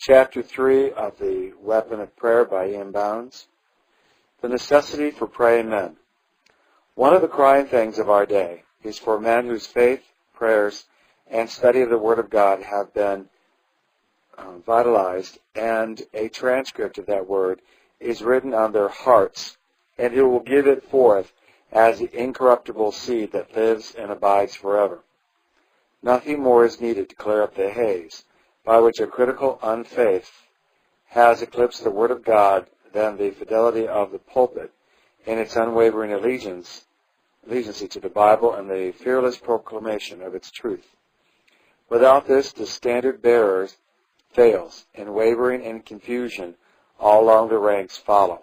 Chapter 3 of The Weapon of Prayer by Ian Bounds. The necessity for praying men. One of the crying things of our day is for men whose faith, prayers, and study of the Word of God have been uh, vitalized and a transcript of that Word is written on their hearts and who will give it forth as the incorruptible seed that lives and abides forever. Nothing more is needed to clear up the haze by which a critical unfaith has eclipsed the Word of God than the fidelity of the pulpit in its unwavering allegiance, allegiance to the Bible and the fearless proclamation of its truth. Without this, the standard bearers fails, and wavering and confusion all along the ranks follow.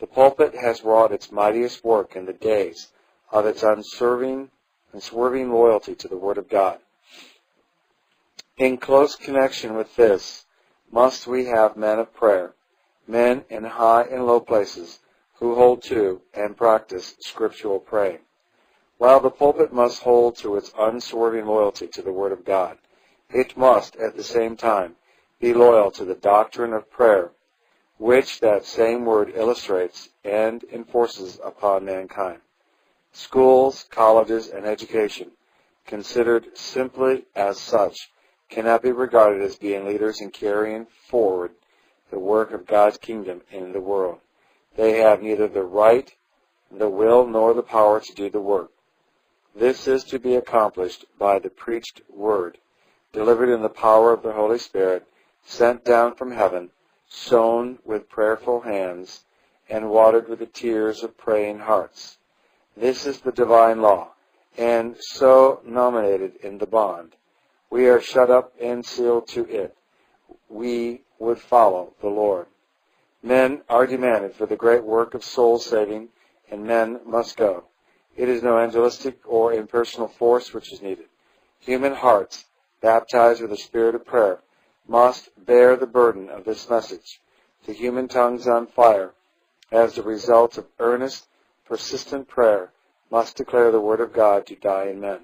The pulpit has wrought its mightiest work in the days of its unswerving, unswerving loyalty to the Word of God. In close connection with this, must we have men of prayer, men in high and low places who hold to and practice scriptural praying. While the pulpit must hold to its unswerving loyalty to the Word of God, it must at the same time be loyal to the doctrine of prayer which that same word illustrates and enforces upon mankind. Schools, colleges, and education, considered simply as such, cannot be regarded as being leaders in carrying forward the work of God's kingdom in the world. They have neither the right, the will, nor the power to do the work. This is to be accomplished by the preached word, delivered in the power of the Holy Spirit, sent down from heaven, sown with prayerful hands, and watered with the tears of praying hearts. This is the divine law, and so nominated in the bond. We are shut up and sealed to it. We would follow the Lord. Men are demanded for the great work of soul saving, and men must go. It is no angelistic or impersonal force which is needed. Human hearts, baptized with the spirit of prayer, must bear the burden of this message to human tongues on fire as the result of earnest, persistent prayer must declare the Word of God to dying men.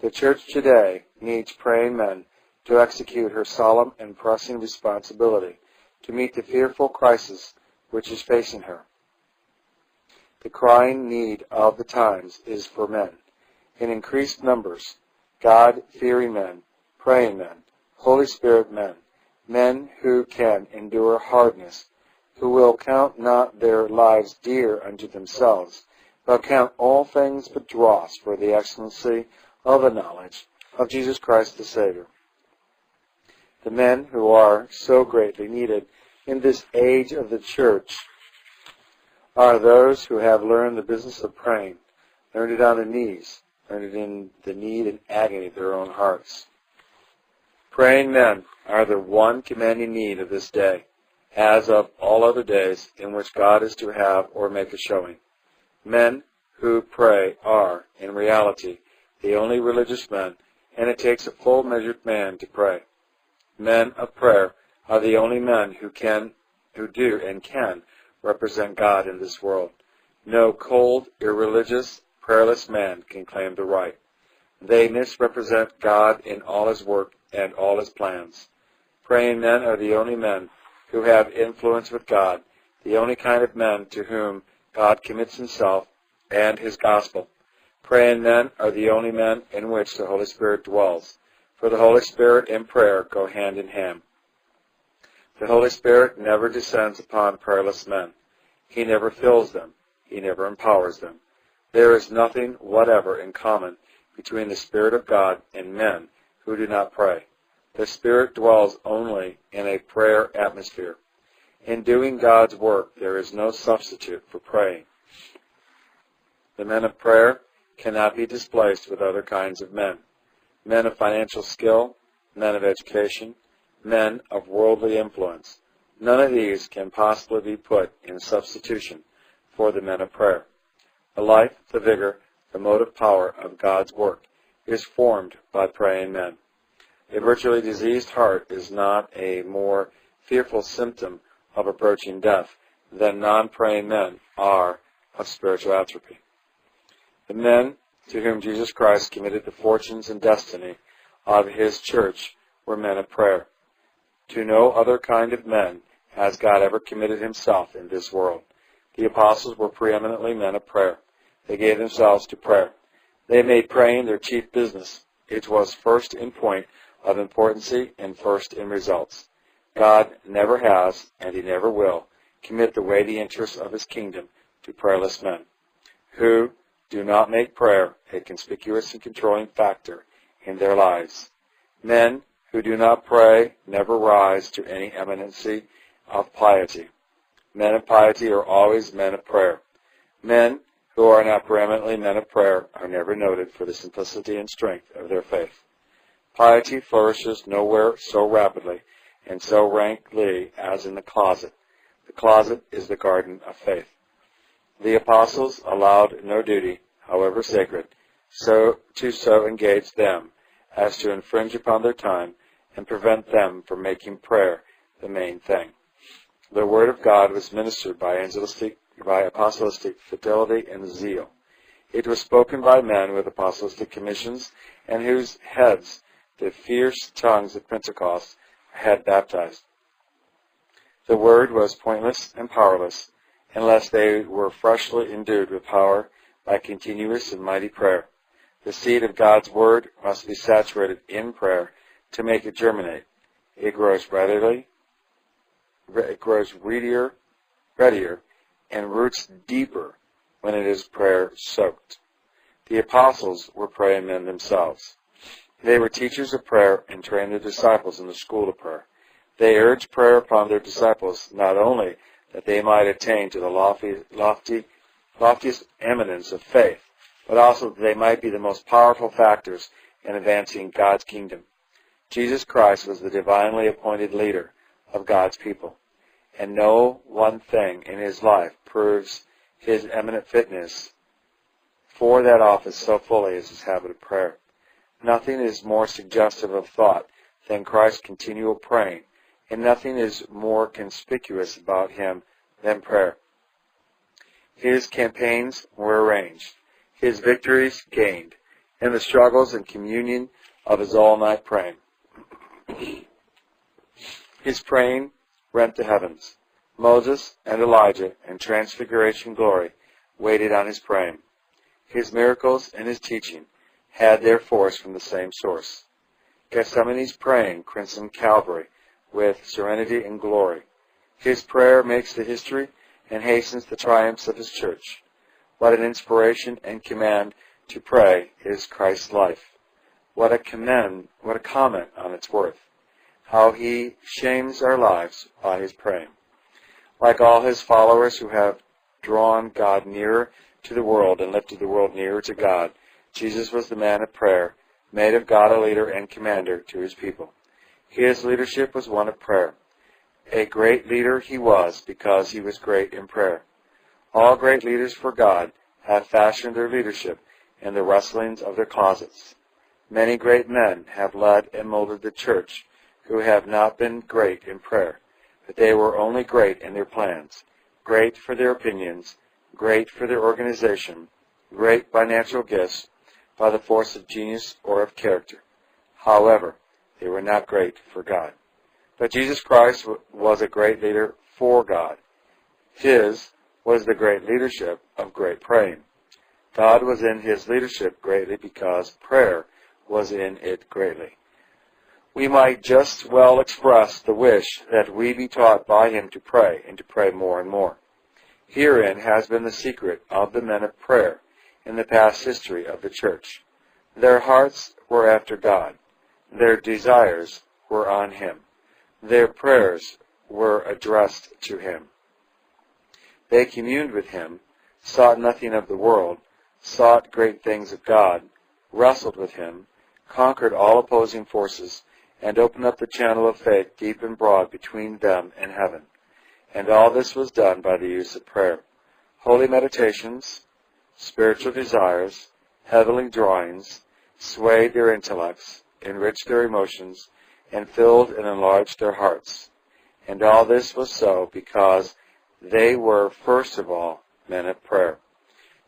The church today needs praying men to execute her solemn and pressing responsibility to meet the fearful crisis which is facing her. The crying need of the times is for men, in increased numbers, God-fearing men, praying men, Holy Spirit men, men who can endure hardness, who will count not their lives dear unto themselves, but count all things but dross for the excellency of the knowledge of Jesus Christ the Savior. The men who are so greatly needed in this age of the church are those who have learned the business of praying, learned it on their knees, learned it in the need and agony of their own hearts. Praying men are the one commanding need of this day, as of all other days in which God is to have or make a showing. Men who pray are, in reality, the only religious men, and it takes a full-measured man to pray. Men of prayer are the only men who can, who do and can represent God in this world. No cold, irreligious, prayerless man can claim the right. They misrepresent God in all his work and all his plans. Praying men are the only men who have influence with God, the only kind of men to whom God commits himself and his gospel. Praying men are the only men in which the Holy Spirit dwells, for the Holy Spirit and prayer go hand in hand. The Holy Spirit never descends upon prayerless men. He never fills them. He never empowers them. There is nothing whatever in common between the Spirit of God and men who do not pray. The Spirit dwells only in a prayer atmosphere. In doing God's work, there is no substitute for praying. The men of prayer cannot be displaced with other kinds of men. Men of financial skill, men of education, men of worldly influence. None of these can possibly be put in substitution for the men of prayer. The life, the vigor, the motive power of God's work is formed by praying men. A virtually diseased heart is not a more fearful symptom of approaching death than non-praying men are of spiritual atrophy. The men to whom Jesus Christ committed the fortunes and destiny of his church were men of prayer. To no other kind of men has God ever committed himself in this world. The apostles were preeminently men of prayer. They gave themselves to prayer. They made praying their chief business. It was first in point of importancy and first in results. God never has, and he never will, commit the weighty interests of his kingdom to prayerless men, who do not make prayer a conspicuous and controlling factor in their lives. Men who do not pray never rise to any eminency of piety. Men of piety are always men of prayer. Men who are not preeminently men of prayer are never noted for the simplicity and strength of their faith. Piety flourishes nowhere so rapidly and so rankly as in the closet. The closet is the garden of faith. The apostles allowed no duty, however sacred, so to so engage them as to infringe upon their time and prevent them from making prayer the main thing. The word of God was ministered by angelistic, by apostolic fidelity and zeal. It was spoken by men with apostolic commissions and whose heads the fierce tongues of Pentecost had baptized. The word was pointless and powerless unless they were freshly endued with power by continuous and mighty prayer. The seed of God's word must be saturated in prayer to make it germinate. It grows readily, it grows readier, readier, and roots deeper when it is prayer soaked. The apostles were praying men themselves. They were teachers of prayer and trained their disciples in the school of prayer. They urged prayer upon their disciples not only that they might attain to the lofty, lofty, loftiest eminence of faith, but also that they might be the most powerful factors in advancing God's kingdom. Jesus Christ was the divinely appointed leader of God's people, and no one thing in his life proves his eminent fitness for that office so fully as his habit of prayer. Nothing is more suggestive of thought than Christ's continual praying, and nothing is more conspicuous about him than prayer. His campaigns were arranged, his victories gained, and the struggles and communion of his all-night praying. His praying rent the heavens. Moses and Elijah in transfiguration glory waited on his praying. His miracles and his teaching had their force from the same source. Gethsemane's praying crimsoned Calvary with serenity and glory. His prayer makes the history and hastens the triumphs of his church. What an inspiration and command to pray is Christ's life. What a commend, what a comment on its worth. How he shames our lives by his praying. Like all his followers who have drawn God nearer to the world and lifted the world nearer to God, Jesus was the man of prayer, made of God a leader and commander to his people. His leadership was one of prayer. A great leader he was because he was great in prayer. All great leaders for God have fashioned their leadership in the rustlings of their closets. Many great men have led and molded the church who have not been great in prayer, but they were only great in their plans, great for their opinions, great for their organization, great by natural gifts, by the force of genius or of character. However, they were not great for God. But Jesus Christ was a great leader for God. His was the great leadership of great praying. God was in his leadership greatly because prayer was in it greatly. We might just well express the wish that we be taught by him to pray and to pray more and more. Herein has been the secret of the men of prayer in the past history of the church. Their hearts were after God. Their desires were on him. Their prayers were addressed to him. They communed with him, sought nothing of the world, sought great things of God, wrestled with him, conquered all opposing forces, and opened up the channel of faith deep and broad between them and heaven. And all this was done by the use of prayer. Holy meditations, spiritual desires, heavenly drawings, swayed their intellects, enriched their emotions, and filled and enlarged their hearts. And all this was so because they were, first of all, men of prayer.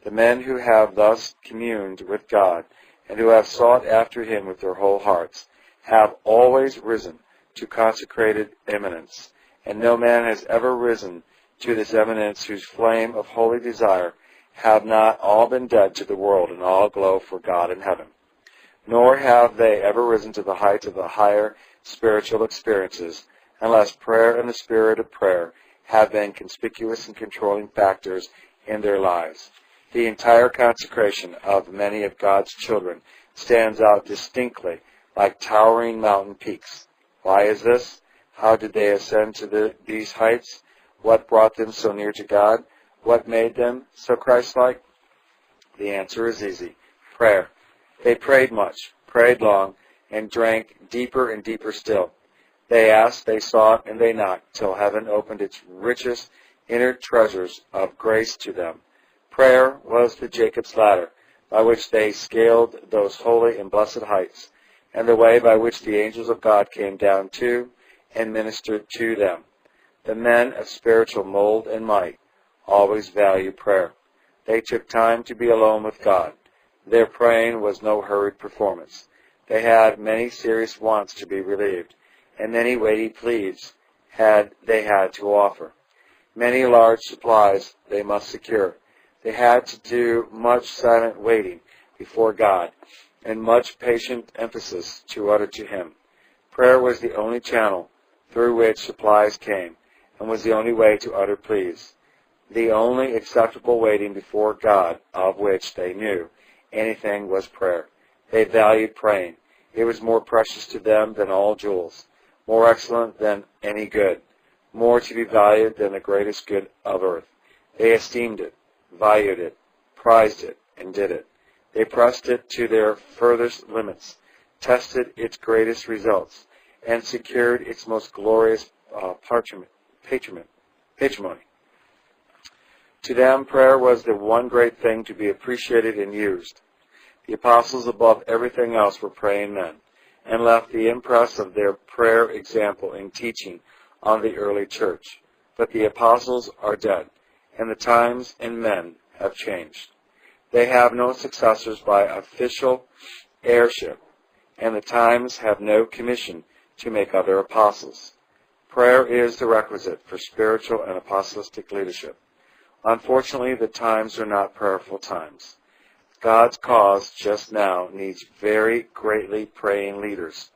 The men who have thus communed with God and who have sought after him with their whole hearts have always risen to consecrated eminence, and no man has ever risen to this eminence whose flame of holy desire have not all been dead to the world and all glow for God in heaven. Nor have they ever risen to the height of the higher spiritual experiences unless prayer and the spirit of prayer have been conspicuous and controlling factors in their lives. The entire consecration of many of God's children stands out distinctly like towering mountain peaks. Why is this? How did they ascend to the, these heights? What brought them so near to God? What made them so Christ-like? The answer is easy. Prayer. They prayed much, prayed long, and drank deeper and deeper still. They asked, they sought, and they knocked, till heaven opened its richest inner treasures of grace to them. Prayer was the Jacob's ladder, by which they scaled those holy and blessed heights, and the way by which the angels of God came down to and ministered to them. The men of spiritual mold and might always value prayer. They took time to be alone with God. Their praying was no hurried performance. They had many serious wants to be relieved, and many weighty pleas had they had to offer. Many large supplies they must secure. They had to do much silent waiting before God, and much patient emphasis to utter to Him. Prayer was the only channel through which supplies came, and was the only way to utter pleas. The only acceptable waiting before God of which they knew anything was prayer. They valued praying. It was more precious to them than all jewels, more excellent than any good, more to be valued than the greatest good of earth. They esteemed it, valued it, prized it, and did it. They pressed it to their furthest limits, tested its greatest results, and secured its most glorious uh, patrimony. To them, prayer was the one great thing to be appreciated and used. The apostles, above everything else, were praying men, and left the impress of their prayer example in teaching on the early church. But the apostles are dead, and the times and men have changed. They have no successors by official heirship, and the times have no commission to make other apostles. Prayer is the requisite for spiritual and apostolic leadership. Unfortunately, the times are not prayerful times. God's cause just now needs very greatly praying leaders.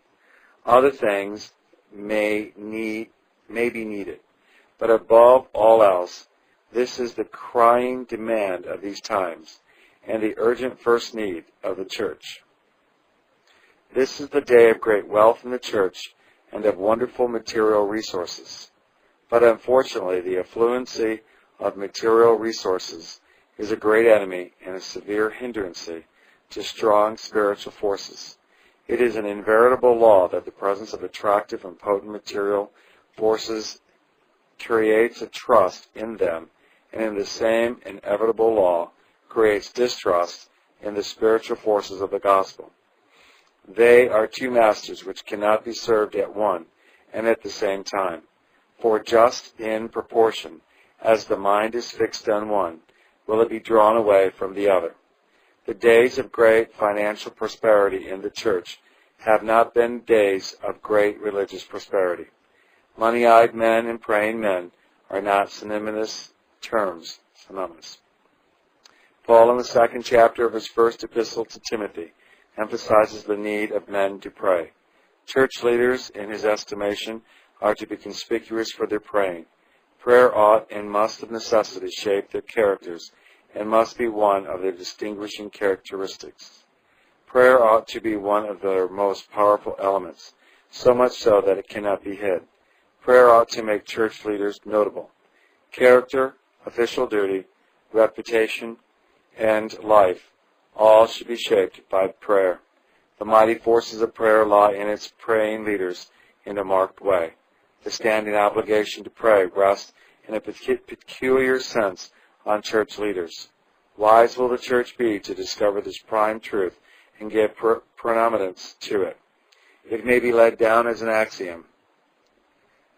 Other things may need may be needed, but above all else, this is the crying demand of these times and the urgent first need of the church. This is the day of great wealth in the church and of wonderful material resources. But unfortunately, the affluency of material resources is a great enemy and a severe hindrance to strong spiritual forces. It is an inveritable law that the presence of attractive and potent material forces creates a trust in them, and in the same inevitable law creates distrust in the spiritual forces of the gospel. They are two masters which cannot be served at one and at the same time. For just in proportion as the mind is fixed on one, will it be drawn away from the other. The days of great financial prosperity in the church have not been days of great religious prosperity. Money-eyed men and praying men are not synonymous terms. Synonymous. Paul in the second chapter of his first epistle to Timothy emphasizes the need of men to pray. Church leaders, in his estimation, are to be conspicuous for their praying. Prayer ought and must of necessity shape their characters and must be one of their distinguishing characteristics. Prayer ought to be one of their most powerful elements, so much so that it cannot be hid. Prayer ought to make church leaders notable. Character, official duty, reputation, and life all should be shaped by prayer. The mighty forces of prayer lie in its praying leaders in a marked way. The standing obligation to pray rests in a peculiar sense on church leaders. Wise will the church be to discover this prime truth and give preeminence to it. It may be laid down as an axiom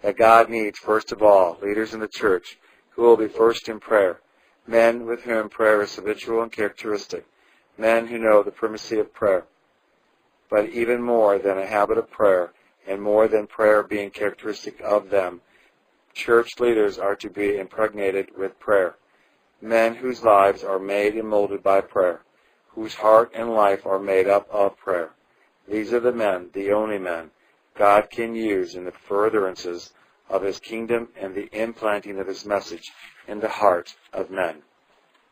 that God needs, first of all, leaders in the church who will be first in prayer, men with whom prayer is habitual and characteristic, men who know the primacy of prayer. But even more than a habit of prayer, and more than prayer being characteristic of them, church leaders are to be impregnated with prayer. Men whose lives are made and molded by prayer, whose heart and life are made up of prayer. These are the men, the only men, God can use in the furtherances of his kingdom and the implanting of his message in the heart of men.